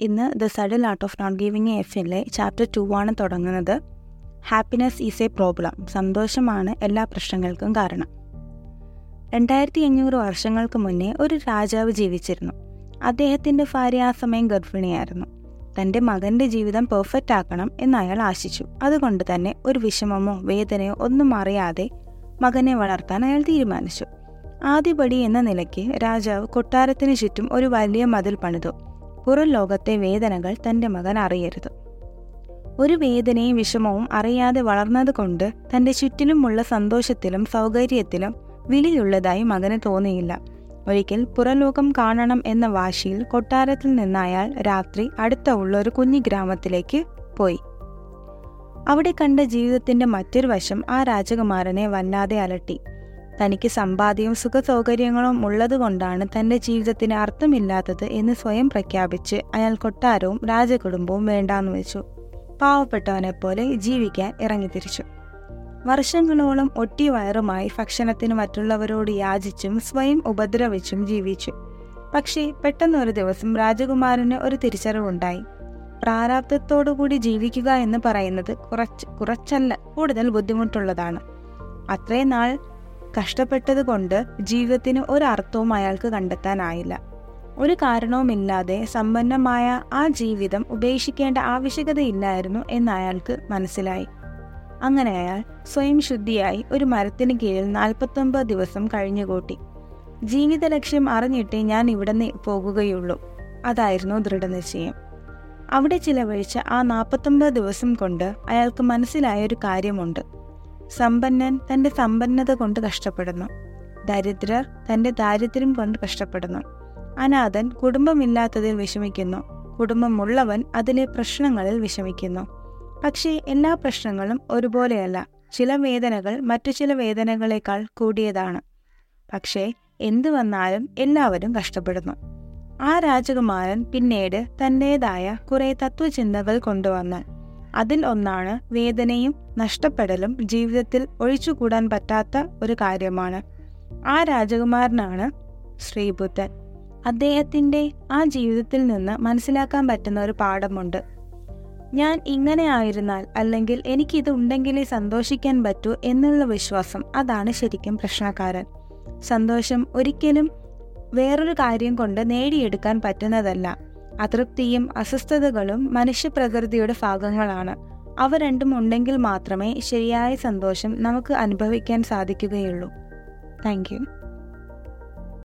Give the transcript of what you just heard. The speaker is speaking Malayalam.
ഇന്ന് the subtle art of not giving എഫിലെ ചാപ്റ്റർ ടു ആണ് തുടങ്ങുന്നത്. ഹാപ്പിനെസ് ഈസ് എ പ്രോബ്ലം സന്തോഷമാണ് എല്ലാ പ്രശ്നങ്ങൾക്കും കാരണം. രണ്ടായിരത്തി അഞ്ഞൂറ് വർഷങ്ങൾക്ക് മുന്നേ ഒരു രാജാവ് ജീവിച്ചിരുന്നു. അദ്ദേഹത്തിന്റെ ഭാര്യ ആ സമയം ഗർഭിണിയായിരുന്നു. തന്റെ മകന്റെ ജീവിതം പെർഫെക്റ്റ് ആക്കണം എന്ന് അയാൾ ആശിച്ചു. അതുകൊണ്ട് തന്നെ ഒരു വിഷമമോ വേദനയോ ഒന്നും അറിയാതെ മകനെ വളർത്താൻ അയാൾ തീരുമാനിച്ചു. ആദ്യപടി എന്ന നിലയ്ക്ക് രാജാവ് കൊട്ടാരത്തിന് ചുറ്റും ഒരു വലിയ മതിൽ പണിതു. പുറം ലോകത്തെ വേദനകൾ തന്റെ മകൻ അറിയരുത്. ഒരു വേദനയും വിഷമവും അറിയാതെ വളർന്നതുകൊണ്ട് തന്റെ ചുറ്റിലുമുള്ള സന്തോഷത്തിലും സൗകര്യത്തിലും വിലയുള്ളതായി മകന് തോന്നിയില്ല. ഒരിക്കൽ പുറലോകം കാണണം എന്ന വാശിയിൽ കൊട്ടാരത്തിൽ നിന്ന് അയാൾ രാത്രി അടുത്ത ഉള്ള ഒരു കുഞ്ഞു ഗ്രാമത്തിലേക്ക് പോയി. അവിടെ കണ്ട ജീവിതത്തിന്റെ മറ്റൊരു വശം ആ രാജകുമാരനെ വല്ലാതെ അലട്ടി. തനിക്ക് സമ്പാദ്യവും സുഖസൗകര്യങ്ങളും ഉള്ളതുകൊണ്ടാണ് തന്റെ ജീവിതത്തിന് അർത്ഥമില്ലാത്തത് എന്ന് സ്വയം പ്രഖ്യാപിച്ച് അയാൾ കൊട്ടാരവും രാജകുടുംബവും വേണ്ടാന്ന് വെച്ചു. പാവപ്പെട്ടവനെ പോലെ ജീവിക്കാൻ ഇറങ്ങിത്തിരിച്ചു. വർഷങ്ങളോളം ഒട്ടി വയറുമായി ഭക്ഷണത്തിന് മറ്റുള്ളവരോട് യാചിച്ചും സ്വയം ഉപദ്രവിച്ചും ജീവിച്ചു. പക്ഷേ പെട്ടെന്ന് ഒരു ദിവസം രാജകുമാരന് ഒരു തിരിച്ചറിവുണ്ടായി. പ്രാരാബ്ദത്തോടുകൂടി ജീവിക്കുക എന്ന് പറയുന്നത് കുറച്ച് കുറച്ചല്ല കൂടുതൽ ബുദ്ധിമുട്ടുള്ളതാണ്. അത്രയും നാൾ കഷ്ടപ്പെട്ടത് കൊണ്ട് ജീവിതത്തിന് ഒരർത്ഥവും അയാൾക്ക് കണ്ടെത്താനായില്ല. ഒരു കാരണവുമില്ലാതെ സമ്പന്നമായ ആ ജീവിതം ഉപേക്ഷിക്കേണ്ട ആവശ്യകതയില്ലായിരുന്നു എന്ന് അയാൾക്ക് മനസ്സിലായി. അങ്ങനെ അയാൾ സ്വയം ശുദ്ധിയായി ഒരു മരത്തിന് കീഴിൽ നാൽപ്പത്തൊമ്പത് ദിവസം കഴിഞ്ഞുകൂട്ടി. ജീവിത ലക്ഷ്യം അറിഞ്ഞിട്ടേ ഞാൻ ഇവിടുന്ന് പോകുകയുള്ളൂ. അതായിരുന്നു ദൃഢനിശ്ചയം. അവിടെ ചിലവഴിച്ച ആ നാൽപ്പത്തൊമ്പത് ദിവസം കൊണ്ട് അയാൾക്ക് മനസ്സിലായ ഒരു കാര്യമുണ്ട്. സമ്പന്നൻ തന്റെ സമ്പന്നത കൊണ്ട് കഷ്ടപ്പെടുന്നു. ദരിദ്രർ തന്റെ ദാരിദ്ര്യം കൊണ്ട് കഷ്ടപ്പെടുന്നു. അനാഥൻ കുടുംബമില്ലാത്തതിൽ വിഷമിക്കുന്നു. കുടുംബമുള്ളവൻ അതിലെ പ്രശ്നങ്ങളിൽ വിഷമിക്കുന്നു. പക്ഷേ എല്ലാ പ്രശ്നങ്ങളും ഒരുപോലെയല്ല. ചില വേദനകൾ മറ്റു ചില വേദനകളേക്കാൾ കൂടിയതാണ്. പക്ഷേ എന്തു വന്നാലും എല്ലാവരും കഷ്ടപ്പെടുന്നു. ആ രാജകുമാരൻ പിന്നീട് തന്റേതായ കുറെ തത്വചിന്തകൾ കൊണ്ടുവന്നു അതിൽ ഒന്നാണ് വേദനയും നഷ്ടപ്പെടലും ജീവിതത്തിൽ ഒഴിച്ചുകൂടാൻ പറ്റാത്ത ഒരു കാര്യമാണ്. ആ രാജകുമാരനാണ് ശ്രീബുദ്ധൻ. അദ്ദേഹത്തിന്റെ ആ ജീവിതത്തിൽ നിന്ന് മനസ്സിലാക്കാൻ പറ്റുന്ന ഒരു പാഠമുണ്ട്. ഞാൻ ഇങ്ങനെ ആയിരുന്നാൽ അല്ലെങ്കിൽ എനിക്കിത് ഉണ്ടെങ്കിലേ സന്തോഷിക്കാൻ പറ്റൂ എന്നുള്ള വിശ്വാസം അതാണ് ശരിക്കും പ്രശ്നക്കാരൻ. സന്തോഷം ഒരിക്കലും വേറൊരു കാര്യം കൊണ്ട് നേടിയെടുക്കാൻ പറ്റുന്നതല്ല. അതൃപ്തിയും അസ്വസ്ഥതകളും മനുഷ്യപ്രകൃതിയുടെ ഭാഗങ്ങളാണ്. അവ രണ്ടും ഉണ്ടെങ്കിൽ മാത്രമേ ശരിയായ സന്തോഷം നമുക്ക് അനുഭവിക്കാൻ സാധിക്കുകയുള്ളൂ. താങ്ക്